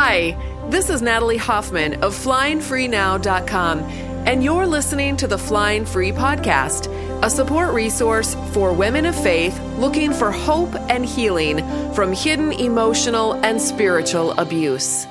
Hi, this is Natalie Hoffman of FlyingFreeNow.com, and you're listening to the Flying Free Podcast, a support resource for women of faith looking for hope and healing from hidden emotional and spiritual abuse.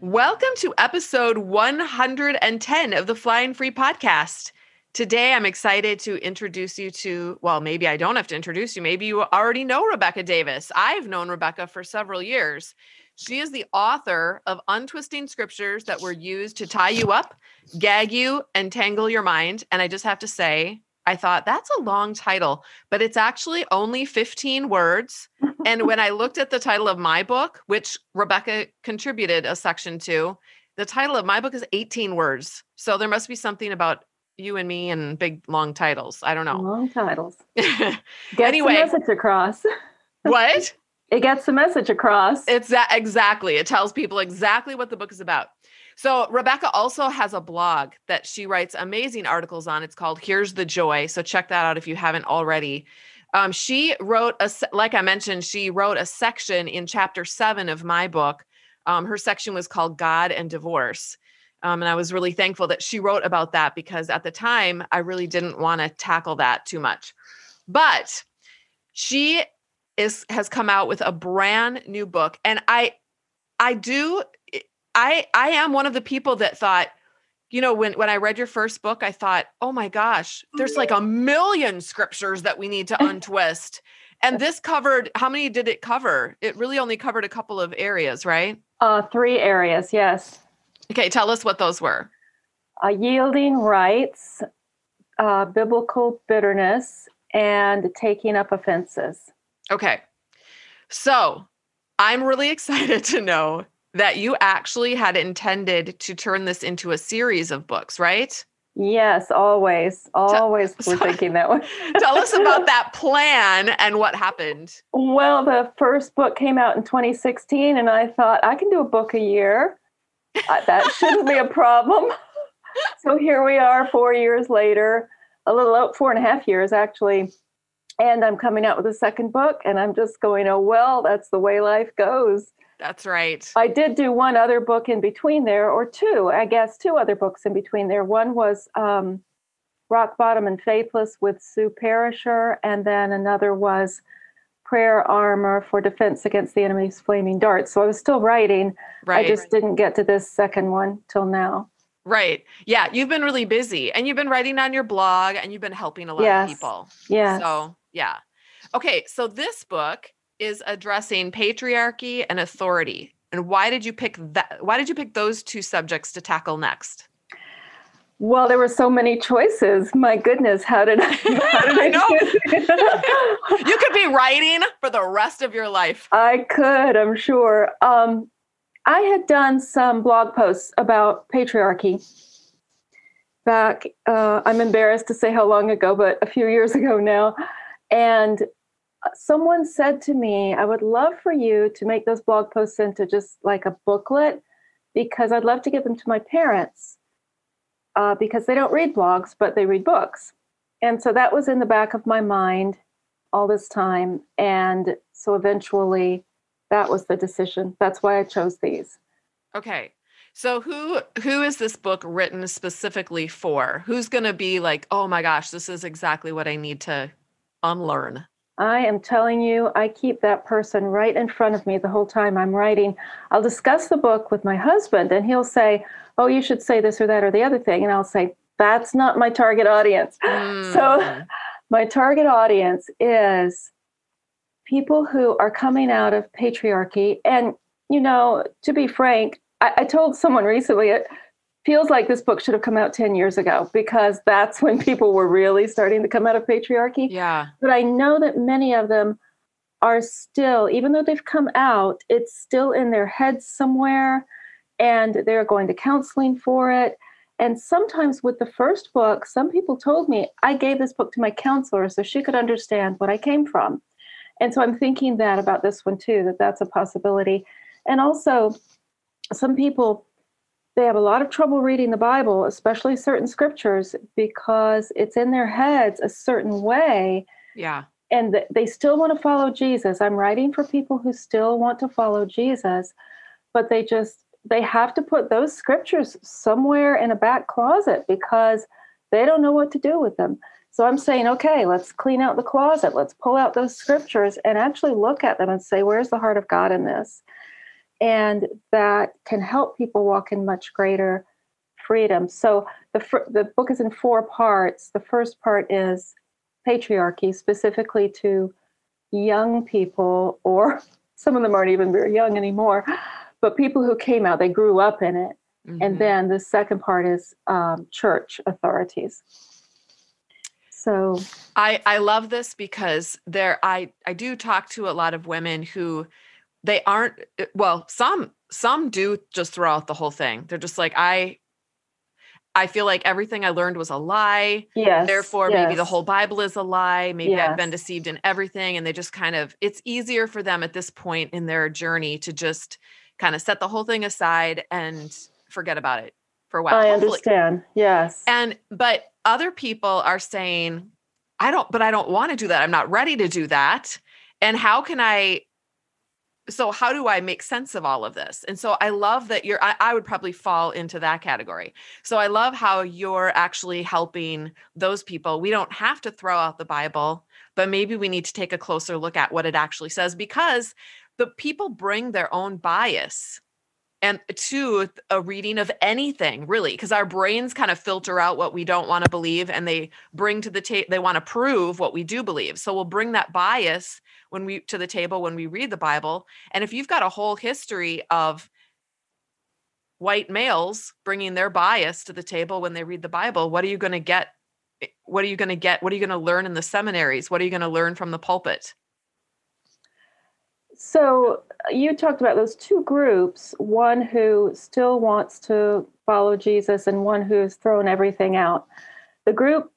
Welcome to episode 110 of the Flying Free Podcast. Today, I'm excited to introduce you to, well, maybe I don't have to introduce you. Maybe you already know Rebecca Davis. I've known Rebecca for several years. She is the author of Untwisting Scriptures that were used to tie you up, gag you, and tangle your mind. And I just have to say, I thought that's a long title, but it's actually only 15 words. and when I looked at the title of my book, which Rebecca contributed a section to, the title of my book is 18 words. So there must be something about you and me and big long titles. I don't know. Long titles. Gets anyway, the message across. what? It gets the message across. It's that exactly. It tells people exactly what the book is about. So Rebecca also has a blog that she writes amazing articles on. It's called Here's the Joy. So check that out if you haven't already. Um, she wrote a like I mentioned, she wrote a section in chapter seven of my book. Um, her section was called God and Divorce. Um, and I was really thankful that she wrote about that because at the time I really didn't want to tackle that too much. But she is has come out with a brand new book, and I I do I I am one of the people that thought, you know, when when I read your first book, I thought, oh my gosh, there's like a million scriptures that we need to untwist. And this covered how many did it cover? It really only covered a couple of areas, right? Uh, three areas, yes. Okay, tell us what those were. Uh, yielding rights, uh, biblical bitterness, and taking up offenses. Okay. So I'm really excited to know that you actually had intended to turn this into a series of books, right? Yes, always. Always we're thinking that way. tell us about that plan and what happened. Well, the first book came out in 2016, and I thought I can do a book a year that shouldn't be a problem. so here we are, four years later, a little out, four and a half years actually. And I'm coming out with a second book, and I'm just going, oh, well, that's the way life goes. That's right. I did do one other book in between there, or two, I guess, two other books in between there. One was um, Rock Bottom and Faithless with Sue Perisher, and then another was prayer armor for defense against the enemy's flaming darts. So I was still writing. Right. I just didn't get to this second one till now. Right. Yeah. You've been really busy and you've been writing on your blog and you've been helping a lot yes. of people. Yeah. So, yeah. Okay. So this book is addressing patriarchy and authority. And why did you pick that? Why did you pick those two subjects to tackle next? Well, there were so many choices. My goodness, how did I? How did I, know. you could be writing for the rest of your life. I could, I'm sure. Um, I had done some blog posts about patriarchy back. Uh, I'm embarrassed to say how long ago, but a few years ago now. And someone said to me, "I would love for you to make those blog posts into just like a booklet, because I'd love to give them to my parents." Uh, because they don't read blogs, but they read books. And so that was in the back of my mind all this time. And so eventually that was the decision. That's why I chose these. Okay. So who who is this book written specifically for? Who's going to be like, "Oh my gosh, this is exactly what I need to unlearn." I am telling you, I keep that person right in front of me the whole time I'm writing. I'll discuss the book with my husband and he'll say, oh, you should say this or that or the other thing. And I'll say, that's not my target audience. Mm. So my target audience is people who are coming out of patriarchy. And, you know, to be frank, I, I told someone recently, feels like this book should have come out 10 years ago because that's when people were really starting to come out of patriarchy. Yeah. But I know that many of them are still, even though they've come out, it's still in their heads somewhere and they're going to counseling for it. And sometimes with the first book, some people told me I gave this book to my counselor so she could understand what I came from. And so I'm thinking that about this one too, that that's a possibility. And also, some people they have a lot of trouble reading the Bible, especially certain scriptures, because it's in their heads a certain way. Yeah. and they still want to follow Jesus. I'm writing for people who still want to follow Jesus, but they just they have to put those scriptures somewhere in a back closet because they don't know what to do with them. So I'm saying, okay, let's clean out the closet. Let's pull out those scriptures and actually look at them and say, where's the heart of God in this? And that can help people walk in much greater freedom. So the the book is in four parts. The first part is patriarchy, specifically to young people, or some of them aren't even very young anymore, but people who came out, they grew up in it. Mm-hmm. And then the second part is um, church authorities. So I I love this because there I I do talk to a lot of women who they aren't eh, well some some do just throw out the whole thing. They're just like I I feel like everything I learned was a lie. Yes. Therefore, yes. maybe the whole Bible is a lie. Maybe yes. I've been deceived in everything. And they just kind of, it's easier for them at this point in their journey to just kind of set the whole thing aside and forget about it for a while. I Hopefully. understand. Yes. And, but other people are saying, I don't, but I don't want to do that. I'm not ready to do that. And how can I so how do i make sense of all of this? And so i love that you're I, I, would probably fall into that category. So i love how you're actually helping those people. We don't have to throw out the bible but maybe we need to take a closer look at what it actually says because the people bring their own bias and to a reading of anything really because our brains kind of filter out what we don't want to believe and they bring to the table they want to prove what we do believe. So we'll bring that bias when we to the table when we read the bible and if you've got a whole history of white males bringing their bias to the table when they read the bible what are you going to get eh, what are you going to get what are you going to learn in the seminaries what are you going to learn from the pulpit so you talked about those two groups one who still wants to follow Jesus and one who has thrown everything out. The group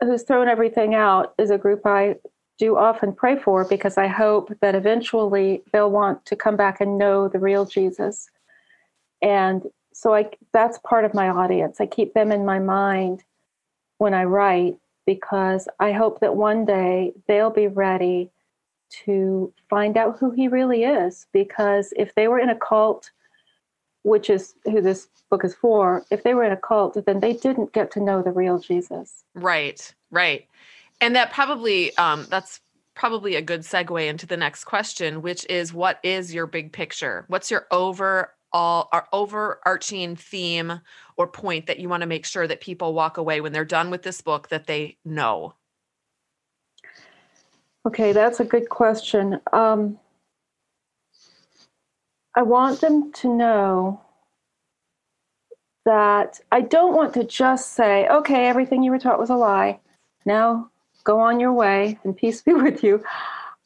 who's thrown everything out is a group I do often pray for because I hope that eventually they'll want to come back and know the real Jesus. And so I that's part of my audience. I keep them in my mind when I write because I hope that one day they'll be ready to find out who he really is. Because if they were in a cult, which is who this book is for, if they were in a cult, then they didn't get to know the real Jesus. Right, right. And that probably, um, that's probably a good segue into the next question, which is what is your big picture? What's your overall our overarching theme or point that you want to make sure that people walk away when they're done with this book that they know? Okay, that's a good question. Um, I want them to know that I don't want to just say, okay, everything you were taught was a lie. Now go on your way and peace be with you.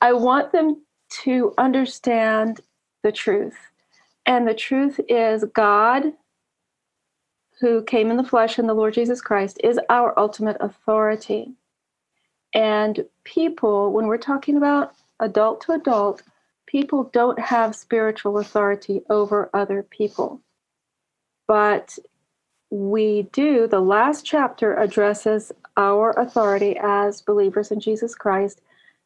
I want them to understand the truth. And the truth is God, who came in the flesh in the Lord Jesus Christ, is our ultimate authority. And people, when we're talking about adult to adult, people don't have spiritual authority over other people. But we do, the last chapter addresses our authority as believers in Jesus Christ.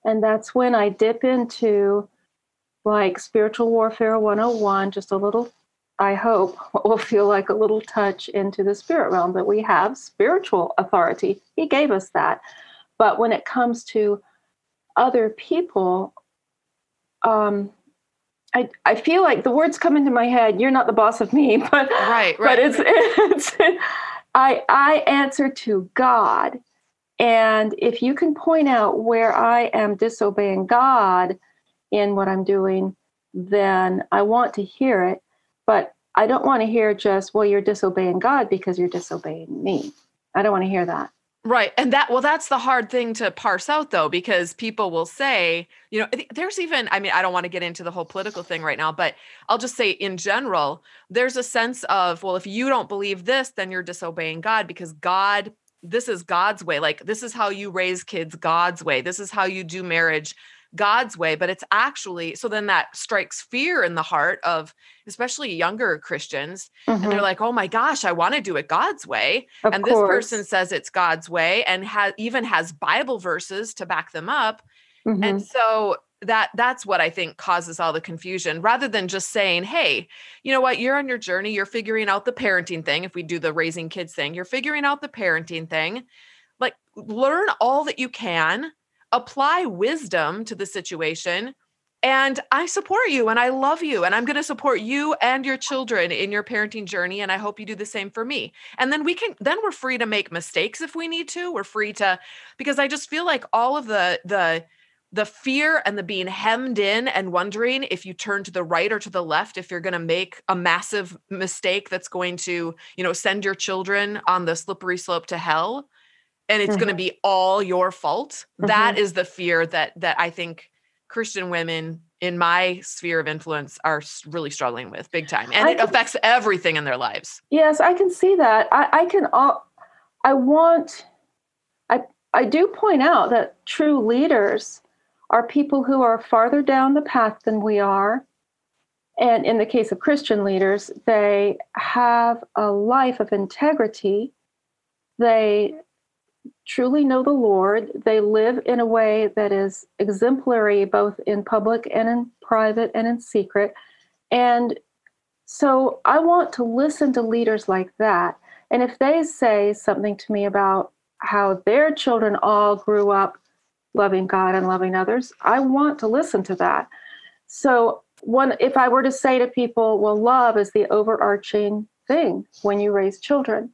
And that's when I dip into like spiritual warfare 101, just a little, I hope, what will feel like a little touch into the spirit realm that we have spiritual authority. He gave us that. But when it comes to other people, um, I, I feel like the words come into my head. You're not the boss of me, but right, right. But it's, it's I I answer to God, and if you can point out where I am disobeying God in what I'm doing, then I want to hear it. But I don't want to hear just well, you're disobeying God because you're disobeying me. I don't want to hear that. Right. And that, well, that's the hard thing to parse out though, because people will say, you know, there's even, I mean, I don't want to get into the whole political thing right now, but I'll just say in general, there's a sense of, well, if you don't believe this, then you're disobeying God because God, this is God's way. Like, this is how you raise kids God's way. This is how you do marriage God's way, but it's actually so then that strikes fear in the heart of especially younger Christians. Mm-hmm. And they're mm-hmm. like, oh my gosh, I want to do it God's way. Of and course. this person says it's God's way and has even has Bible verses to back them up. Mm-hmm. And so that that's what I think causes all the confusion rather than just saying, "Hey, you know what? You're on your journey, you're figuring out the parenting thing. If we do the raising kids thing, you're figuring out the parenting thing. Like learn all that you can, apply wisdom to the situation, and I support you and I love you and I'm going to support you and your children in your parenting journey and I hope you do the same for me. And then we can then we're free to make mistakes if we need to. We're free to because I just feel like all of the the the fear and the being hemmed in and wondering if you turn to the right or to the left if you're going to make a massive mistake that's going to you know send your children on the slippery slope to hell and it's mm-hmm. going to be all your fault mm-hmm. that is the fear that that i think christian women in my sphere of influence are really struggling with big time and I it can, affects everything in their lives yes i can see that i, I can all i want i i do point out that true leaders are people who are farther down the path than we are. And in the case of Christian leaders, they have a life of integrity. They truly know the Lord. They live in a way that is exemplary, both in public and in private and in secret. And so I want to listen to leaders like that. And if they say something to me about how their children all grew up loving God and loving others, I want to listen to that. So, one, if I were to say to people, well, love is the overarching thing when you raise children.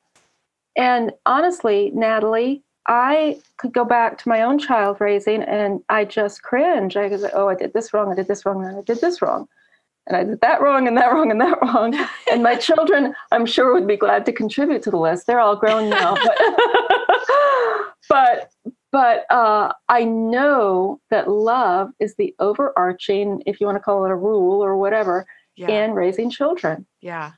And honestly, Natalie, I could go back to my own child raising and I just cringe. I go, oh, I did this wrong, I did this wrong, and I did this wrong. And I did that wrong and that wrong and that wrong. and my children, I'm sure, would be glad to contribute to the list. They're all grown now. But, but but uh, I know that love is the overarching, if you want to call it a rule or whatever, yeah. in raising children. Yeah.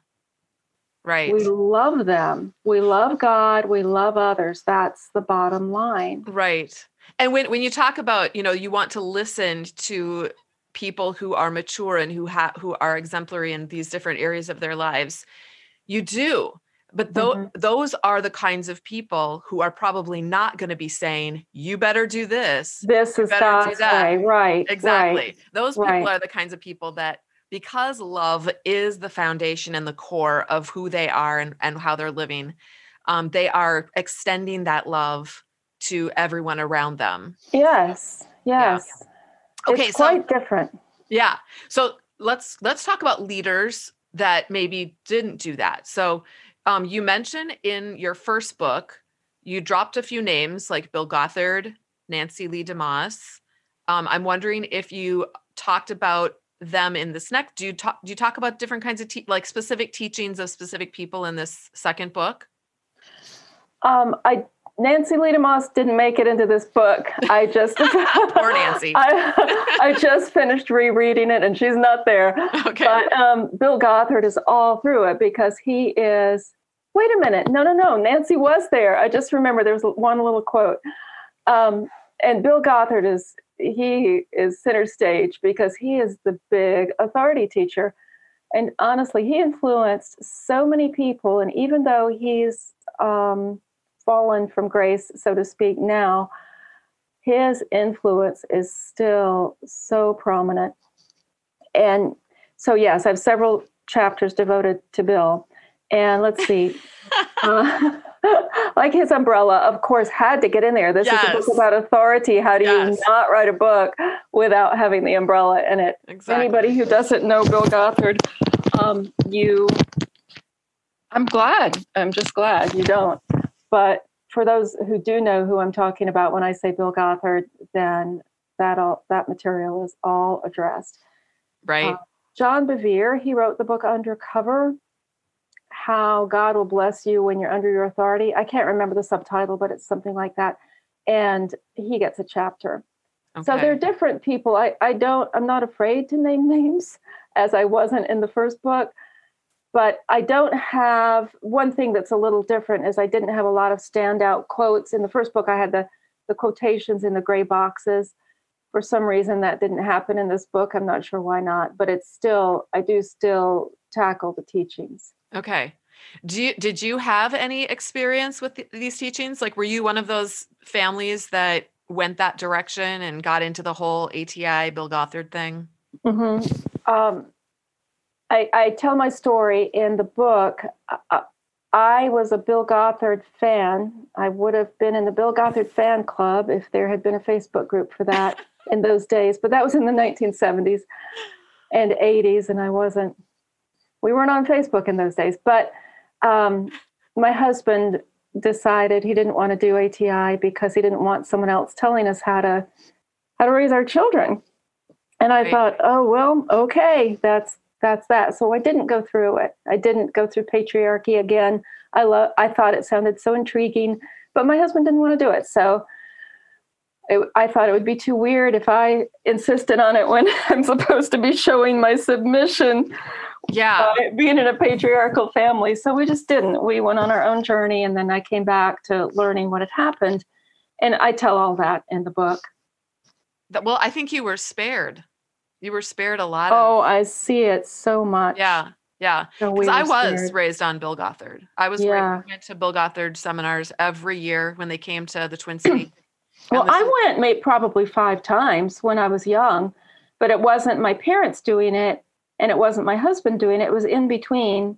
Right. We love them. We love God. We love others. That's the bottom line. Right. And when, when you talk about, you know, you want to listen to people who are mature and who have who are exemplary in these different areas of their lives, you do but th- mm-hmm. those are the kinds of people who are probably not going to be saying, you better do this. This is God's way. Right. Exactly. Right, those people right. are the kinds of people that, because love is the foundation and the core of who they are and, and how they're living, um, they are extending that love to everyone around them. Yes. Yes. Yeah. Okay. It's so, quite different. Yeah. So let's let's talk about leaders that maybe didn't do that. So um, you mentioned in your first book, you dropped a few names like Bill Gothard, Nancy Lee DeMoss. Um, I'm wondering if you talked about them in this next. Do you talk? Do you talk about different kinds of te- like specific teachings of specific people in this second book? Um, I Nancy DeMoss didn't make it into this book. I just poor Nancy. I, I, just finished rereading it, and she's not there. Okay. But um, Bill Gothard is all through it because he is. Wait a minute! No, no, no. Nancy was there. I just remember there was one little quote, um, and Bill Gothard is he is center stage because he is the big authority teacher, and honestly, he influenced so many people. And even though he's um, fallen from grace, so to speak, now, his influence is still so prominent. And so, yes, I have several chapters devoted to Bill. And let's see, uh, like his umbrella, of course, had to get in there. This yes. is a book about authority. How do yes. you not write a book without having the umbrella in it? Exactly. Anybody who doesn't know Bill Gothard, um, you, I'm glad. I'm just glad you don't. But for those who do know who I'm talking about when I say Bill Gothard, then that all that material is all addressed. Right. Uh, John Bevere, he wrote the book Undercover, How God Will Bless You When You're Under Your Authority. I can't remember the subtitle, but it's something like that. And he gets a chapter. Okay. So they're different people. I, I don't, I'm not afraid to name names as I wasn't in the first book but I don't have one thing that's a little different is I didn't have a lot of standout quotes in the first book. I had the the quotations in the gray boxes. For some reason, that didn't happen in this book. I'm not sure why not, but it's still I do still tackle the teachings. Okay. Do you, did you have any experience with th- these teachings? Like, were you one of those families that went that direction and got into the whole ATI Bill Gothard thing? Mm-hmm. Um, I, I, tell my story in the book. Uh, I was a Bill Gothard fan. I would have been in the Bill Gothard fan club if there had been a Facebook group for that in those days, but that was in the 1970s and 80s, and I wasn't. We weren't on Facebook in those days, but um, my husband decided he didn't want to do ATI because he didn't want someone else telling us how to how to raise our children. And I right. thought, oh well, okay, that's that's that. So I didn't go through it. I didn't go through patriarchy again. I love. I thought it sounded so intriguing, but my husband didn't want to do it. So it, I thought it would be too weird if I insisted on it when I'm supposed to be showing my submission. Yeah, being in a patriarchal family. So we just didn't. We went on our own journey, and then I came back to learning what had happened, and I tell all that in the book. Well, I think you were spared you were spared a lot. Oh, of, I see it so much. Yeah. Yeah. So we I was spared. raised on Bill Gothard. I was yeah. went to Bill Gothard seminars every year when they came to the Twin Cities. well, I is- went maybe probably five times when I was young, but it wasn't my parents doing it and it wasn't my husband doing it. It was in between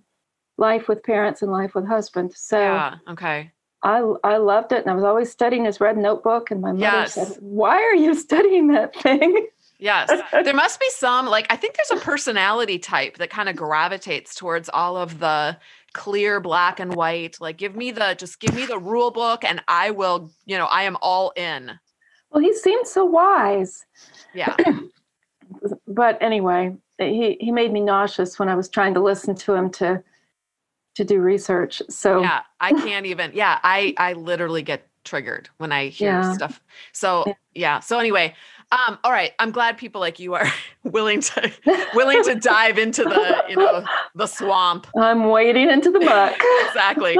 life with parents and life with husband. So yeah, okay. I I loved it, and I was always studying his red notebook. And my mother yes. said, "Why are you studying that thing?" Yes. There must be some, like, I think there's a personality type that kind of gravitates towards all of the clear black and white. Like, give me the, just give me the rule book and I will, you know, I am all in. Well, he seemed so wise. Yeah. but anyway, he, he made me nauseous when I was trying to listen to him to, to do research. So yeah, I can't even, yeah, I, I literally get triggered when I hear yeah. stuff. So yeah. So anyway, um, all right. I'm glad people like you are willing to willing to dive into the, you know, the swamp. I'm wading into the muck. exactly.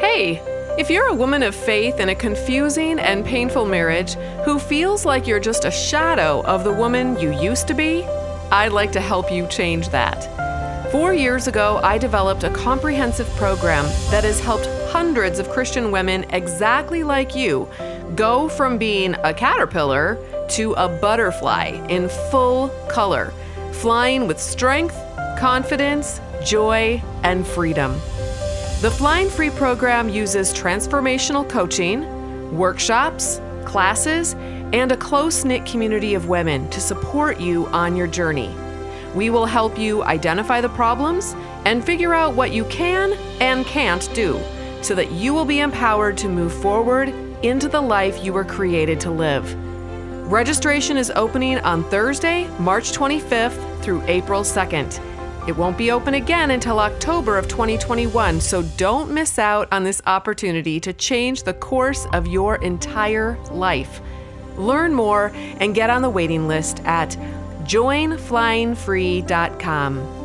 hey, if you're a woman of faith in a confusing and painful marriage who feels like you're just a shadow of the woman you used to be, I'd like to help you change that. Four years ago, I developed a comprehensive program that has helped hundreds of Christian women exactly like you go from being a caterpillar to a butterfly in full color, flying with strength, confidence, joy, and freedom. The Flying Free program uses transformational coaching, workshops, classes, and a close knit community of women to support you on your journey. We will help you identify the problems and figure out what you can and can't do so that you will be empowered to move forward into the life you were created to live. Registration is opening on Thursday, March 25th through April 2nd. It won't be open again until October of 2021, so don't miss out on this opportunity to change the course of your entire life. Learn more and get on the waiting list at joinflyingfree.com.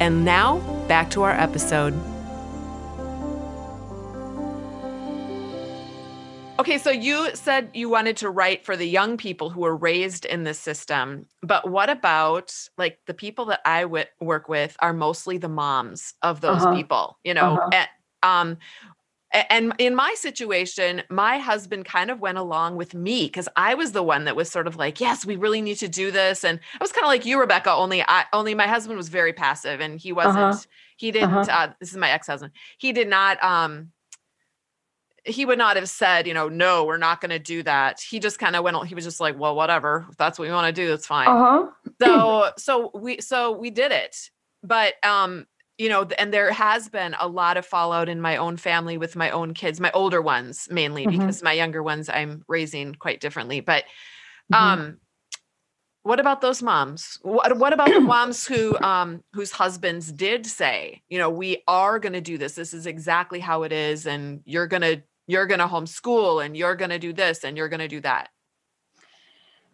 And now, back to our episode. Okay, so you said you wanted to write for the young people who were raised in this system, but what about like the people that I w- work with are mostly the moms of those uh-huh. people, you know? Uh-huh. And, um, and in my situation, my husband kind of went along with me because I was the one that was sort of like, "Yes, we really need to do this." And I was kind of like you, Rebecca. Only I, only my husband was very passive, and he wasn't. Uh-huh. He didn't. Uh-huh. Uh, this is my ex-husband. He did not. Um, he would not have said, you know, no, we're not going to do that. He just kind of went. He was just like, well, whatever. If that's what you want to do, that's fine. Uh-huh. So, so we, so we did it. But, um, you know, and there has been a lot of fallout in my own family with my own kids, my older ones mainly, mm-hmm. because my younger ones I'm raising quite differently. But, mm-hmm. um, what about those moms what, what about the moms who um whose husbands did say you know we are going to do this this is exactly how it is and you're going to you're going to homeschool and you're going to do this and you're going to do that?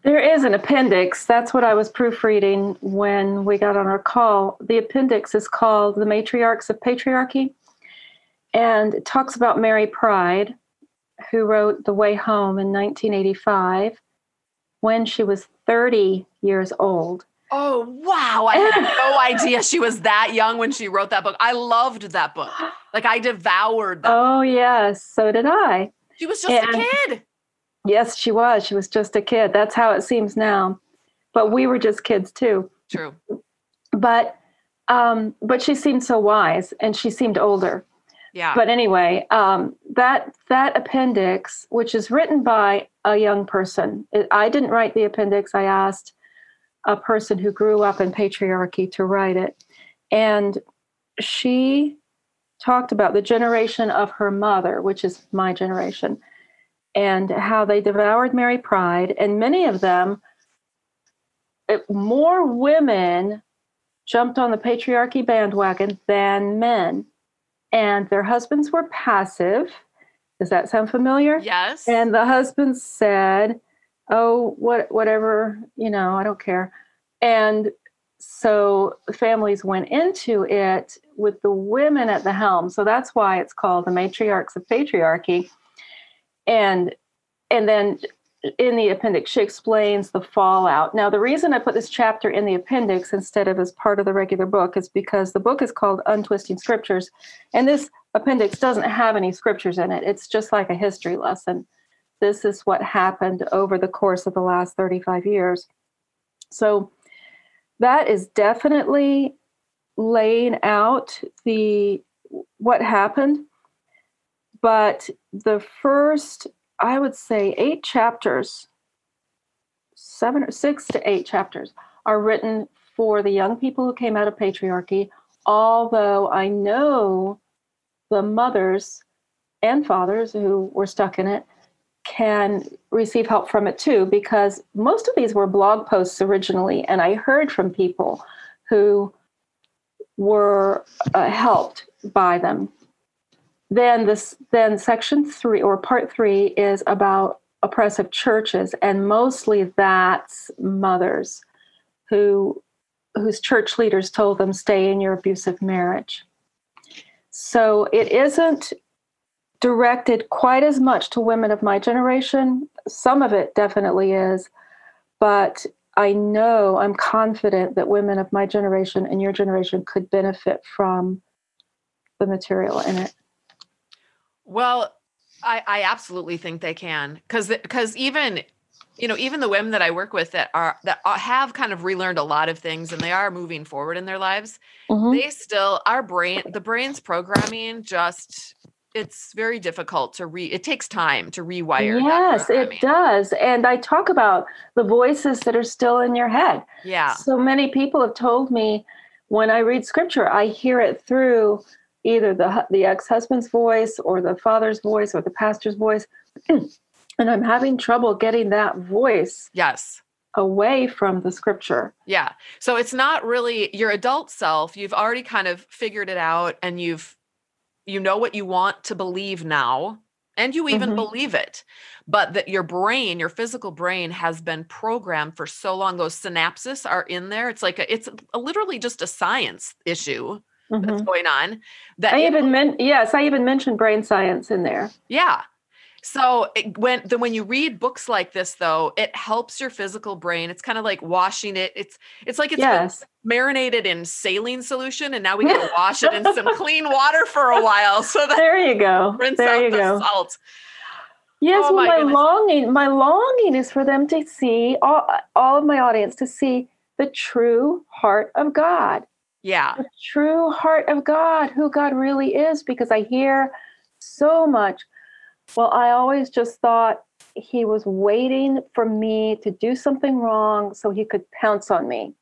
There is an appendix. That's what I was proofreading when we got on our call. The appendix is called The Matriarchs of Patriarchy, and it talks about Mary Pride, who wrote The Way Home in 1985 when she was 30 years old. Oh, wow. I had no idea she was that young when she wrote that book. I loved that book. Like I devoured that. Oh, yes. So did I. She was just and- a kid. Yes, she was. She was just a kid. That's how it seems now. But we were just kids too. True. But um, but she seemed so wise and she seemed older. Yeah. But anyway, um, that that appendix, which is written by a young person, it, I didn't write the appendix. I asked a person who grew up in patriarchy to write it, and she talked about the generation of her mother, which is my generation, and how they devoured Mary Pride, and many of them, it, more women jumped on the patriarchy bandwagon than men and their husbands were passive. Does that sound familiar? yes. And the husband said, "Oh, what, whatever, you know, I don't care." And so families went into it with the women at the helm. So that's why it's called the matriarchs of patriarchy. And and then in the appendix, she explains the fallout. Now, the reason I put this chapter in the appendix instead of as part of the regular book is because the book is called Untwisting Scriptures, and this appendix doesn't have any scriptures in it. It's just like a history lesson. This is what happened over the course of the last 35 years. So, that is definitely laying out the what happened but the first I would say eight chapters, seven or six to eight chapters, are written for the young people who came out of patriarchy. Although I know the mothers and fathers who were stuck in it can receive help from it too, because most of these were blog posts originally, and I heard from people who were uh, helped by them. Then this then section three or part three is about oppressive churches and mostly that's mothers who whose church leaders told them stay in your abusive marriage. So it isn't directed quite as much to women of my generation some of it definitely is but i know i'm confident that women of my generation and your generation could benefit from the material in it Well, I, I absolutely think they can because because even you know even the women that I work with that are that have kind of relearned a lot of things and they are moving forward in their lives. Mhm. They still our brain the brain's programming just it's very difficult to re it takes time to rewire. Yes, it does. And I talk about the voices that are still in your head. Yeah. So many people have told me when I read scripture, I hear it through either the the ex-husband's voice or the father's voice or the pastor's voice. and I'm having trouble getting that voice Yes. away from the scripture. Yeah. So it's not really your adult self. You've already kind of figured it out and you've you know what you want to believe now and you even Mhm. believe it. But that your brain, your physical brain has been programmed for so long those synapses are in there. It's like a, it's a, literally just a science issue that's Mhm. going on that I even meant yes, I even mentioned brain science in there. yeah. So it, when then when you read books like this though, it helps your physical brain. It's kind of like washing it. It's it's like it's been Yes. Marinated in saline solution and now we to wash it in some clean water for a while so that There you go. rinse There out you the go. salt. Yes, Oh well, my my, longing, my longing is for them to see all, all of my audience to see the true heart of God, Yeah. the true heart of God, who God really is. Because I hear so much. Well, I always just thought He was waiting for me to do something wrong so He could pounce on me.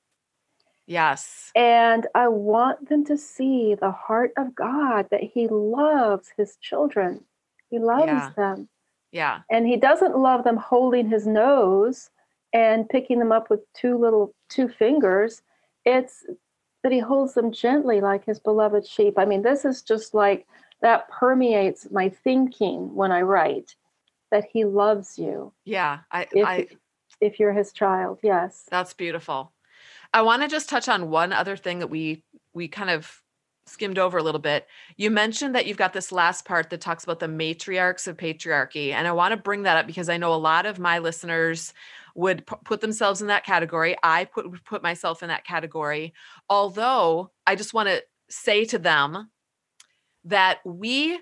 Yes. And I want them to see the heart of God that He loves His children. He loves Yeah. them. Yeah. and he doesn't love them holding his nose and picking them up with two little two fingers it's that he holds them gently like his beloved sheep i mean this is just like that permeates my thinking when i write that he loves you Yeah. I if I if you're his child yes that's beautiful. I want to just touch on one other thing that we we kind of skimmed over a little bit. You mentioned that you've got this last part that talks about the matriarchs of patriarchy. And I want to bring that up because I know a lot of my listeners would p- put themselves in that category. I put put myself in that category. Although I just want to say to them that we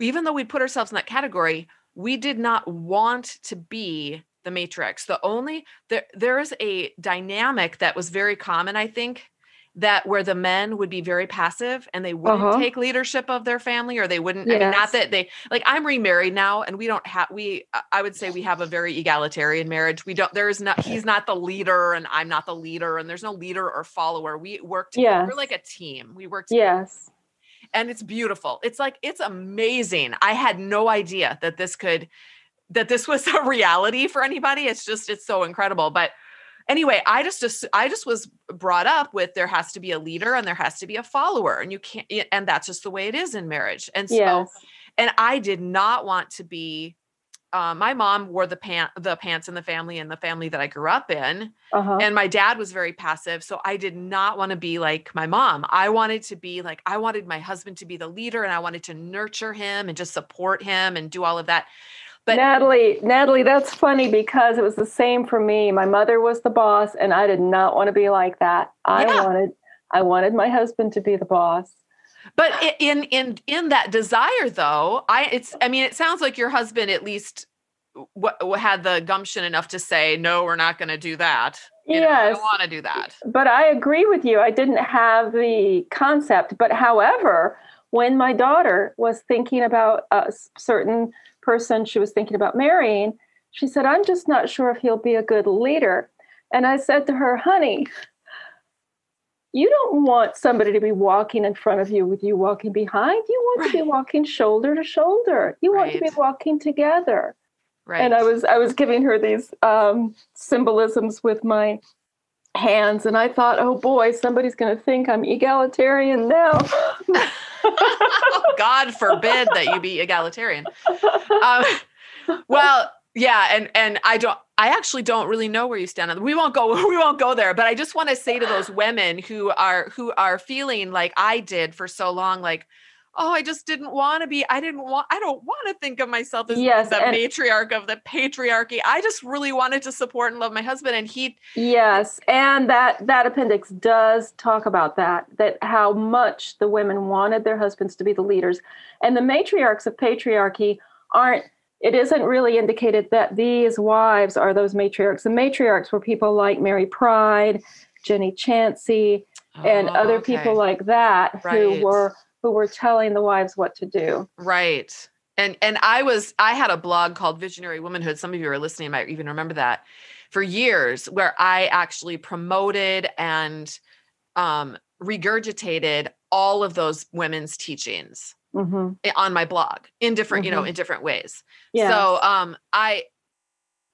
even though we put ourselves in that category, we did not want to be the matriarchs. The only there there is a dynamic that was very common, I think, that where the men would be very passive and they wouldn't Uh-huh. take leadership of their family or they wouldn't I mean not that they like I'm remarried now and we don't have we I- would say we have a very egalitarian marriage. We don't there is not he's not the leader and I'm not the leader and there's no leader or follower. We work together. We're like a team. We work together Yes. and it's beautiful. It's like it's amazing. I had no idea that this could that this was a reality for anybody. It's just it's so incredible. But anyway, I just just I just was brought up with there has to be a leader and there has to be a follower and you can't and that's just the way it is in marriage. And so Yes. and I did not want to be uh, my mom wore the pant the pants in the family and the family that I grew up in Uh-huh. and my dad was very passive so i did not want to be like my mom i wanted to be like i wanted my husband to be the leader and i wanted to nurture him and just support him and do all of that but- Natalie, Natalie, that's funny because it was the same for me. My mother was the boss, and I did not want to be like that. I Yeah. wanted, I wanted my husband to be the boss. but in in in that desire though i it's i mean it sounds like your husband at least w- had the gumption enough to say no we're not going to do that you know, i Yes. don't want to do that But I agree with you. I didn't have the concept. But however, when my daughter was thinking about a s- certain person she was thinking about marrying, she said, I'm just not sure if he'll be a good leader. And I said to her, honey, you don't want somebody to be walking in front of you with you walking behind. You want to be walking shoulder to shoulder. You want to be walking together right and I was I was giving her these um, symbolisms with my hands, and I thought, oh boy, somebody's going to think I'm egalitarian now. God forbid that you be egalitarian. Um, well, yeah, and and I don't. I actually don't really know where you stand on. We won't go. We won't go there. But I just want to say to those women who are who are feeling like I did for so long, like, oh, I just didn't want to be. I didn't want. I don't want to think of myself as Yes, the and- matriarch of the patriarchy. I just really wanted to support and love my husband, and he. yes, and that that appendix does talk about that that how much the women wanted their husbands to be the leaders, and the matriarchs of patriarchy aren't. It isn't really indicated that these wives are those matriarchs. The matriarchs were people like Mary Pride, Jennie Chancey, and Oh, other okay. people like that Right. who were who were telling the wives what to do. Right. And and I was I had a blog called Visionary Womanhood. Some of you are listening might even remember that for years where I actually promoted and um regurgitated all of those women's teachings hmm on my blog in different, you know, in different ways. Yeah. So um I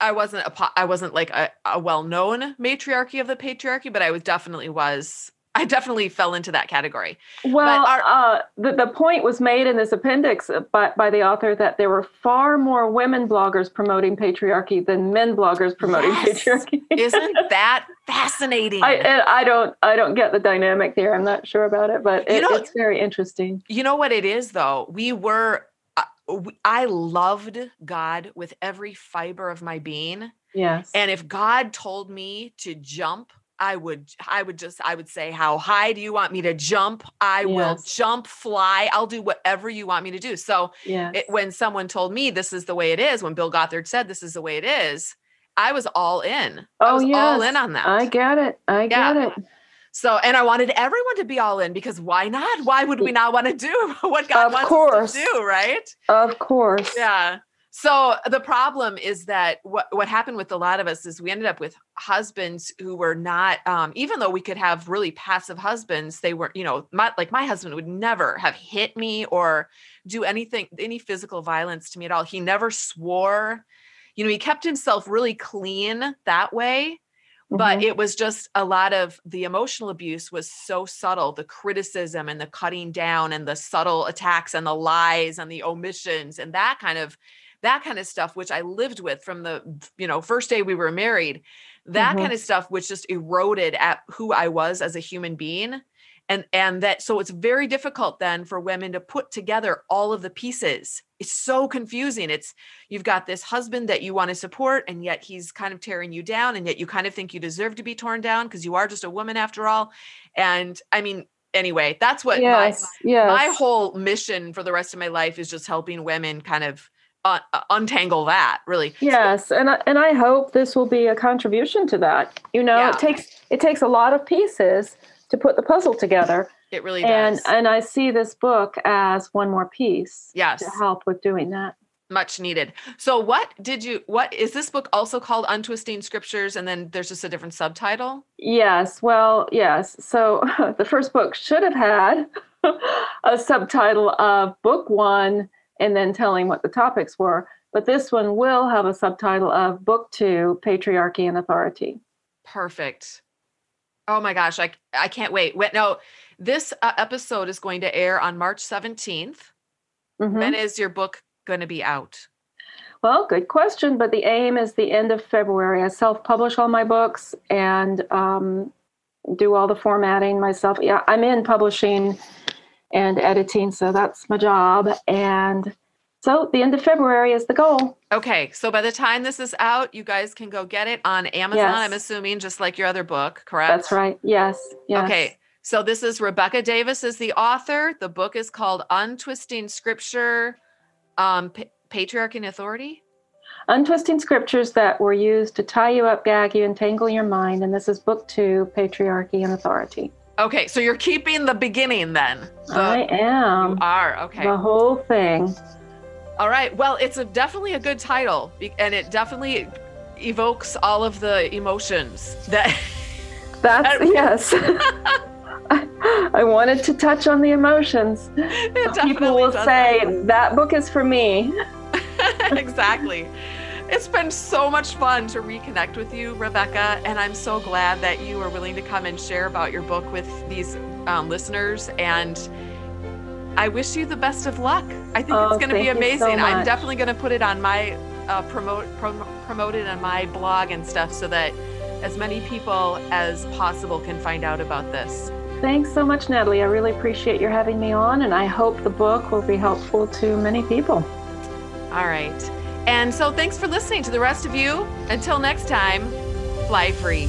I wasn't a I wasn't like a, a well-known matriarchy of the patriarchy, but I was definitely was I definitely fell into that category. well, our- uh, the the point was made in this appendix uh, by by the author that there were far more women bloggers promoting patriarchy than men bloggers promoting Yes. patriarchy. Isn't that fascinating? I I don't I don't get the dynamic there. I'm not sure about it, but You know- it's very interesting. You know what it is though? We were uh, w- I loved God with every fiber of my being. Yes. And if God told me to jump, I would I would just I would say how high do you want me to jump? I will jump, fly. I'll do whatever you want me to do. So yes. it, when someone told me this is the way it is, when Bill Gothard said this is the way it is, I was all in. I oh was yes. all in on that. I get it. I Yeah. get it. So, and I wanted everyone to be all in because why not? Why would we not want to do what God Of wants course. us to do, right? Of course. Yeah. So the problem is that what what happened with a lot of us is we ended up with husbands who were not, um, even though we could have really passive husbands, they were, you know, my like my husband would never have hit me or do anything, any physical violence to me at all. He never swore. You know, he kept himself really clean that way but Mhm. it was just a lot of the emotional abuse was so subtle the criticism and the cutting down and the subtle attacks and the lies and the omissions and that kind of that kind of stuff which i lived with from the you know first day we were married that Mhm. kind of stuff which just eroded at who i was as a human being and and that so it's very difficult then for women to put together all of the pieces it's so confusing it's you've got this husband that you want to support and yet he's kind of tearing you down and yet you kind of think you deserve to be torn down because you are just a woman after all and i mean anyway that's what yes, my, yes. my whole mission for the rest of my life is just helping women kind of uh, untangle that really. Yes and I, and I hope this will be a contribution to that. You know Yeah. it takes it takes a lot of pieces to put the puzzle together. It really and does. and I see this book as one more piece yes. to help with doing that. Much needed. So what did you what is this book also called untwisting scriptures and then there's just a different subtitle? Yes, well, yes. So the first book should have had a subtitle of book one and then telling what the topics were. But this one will have a subtitle of book two patriarchy and authority. Perfect. Oh my gosh, I I can't wait. Wait, no, this uh, episode is going to air on March 17th. Mhm. When is your book going to be out? Well, good question. But the aim is the end of February. I self publish all my books and um, do all the formatting myself. Yeah, I'm in publishing and editing, so that's my job. And so the end of February is the goal. Okay, so by the time this is out, you guys can go get it on Amazon. Yes. I'm assuming just like your other book, correct? That's right. Yes. Yes. Okay. So this is Rebecca Davis is the author. The book is called Untwisting Scripture, um, Pa- Patriarchy and Authority. Untwisting scriptures that were used to tie you up, gag you, and tangle your mind. And this is book two Patriarchy and Authority. Okay, so you're keeping the beginning then. The- I you am. are okay. The whole thing. All right. Well, it's a definitely a good title, and it definitely evokes all of the emotions that. That's, That- yes. I, wanted to touch on the emotions. it People will say, that book is for me. exactly. It's been so much fun to reconnect with you, Rebecca, and I'm so glad that you are willing to come and share about your book with these um, listeners. And I wish you the best of luck. I think Oh, it's going to be you so amazing. I'm definitely going to put it on my uh, promote prom- promote it on my blog and stuff so that as many people as possible can find out about this. Thanks so much, Natalie. I really appreciate your having me on, and I hope the book will be helpful to many people. All right. And so thanks for listening to the rest of you. Until next time, fly free.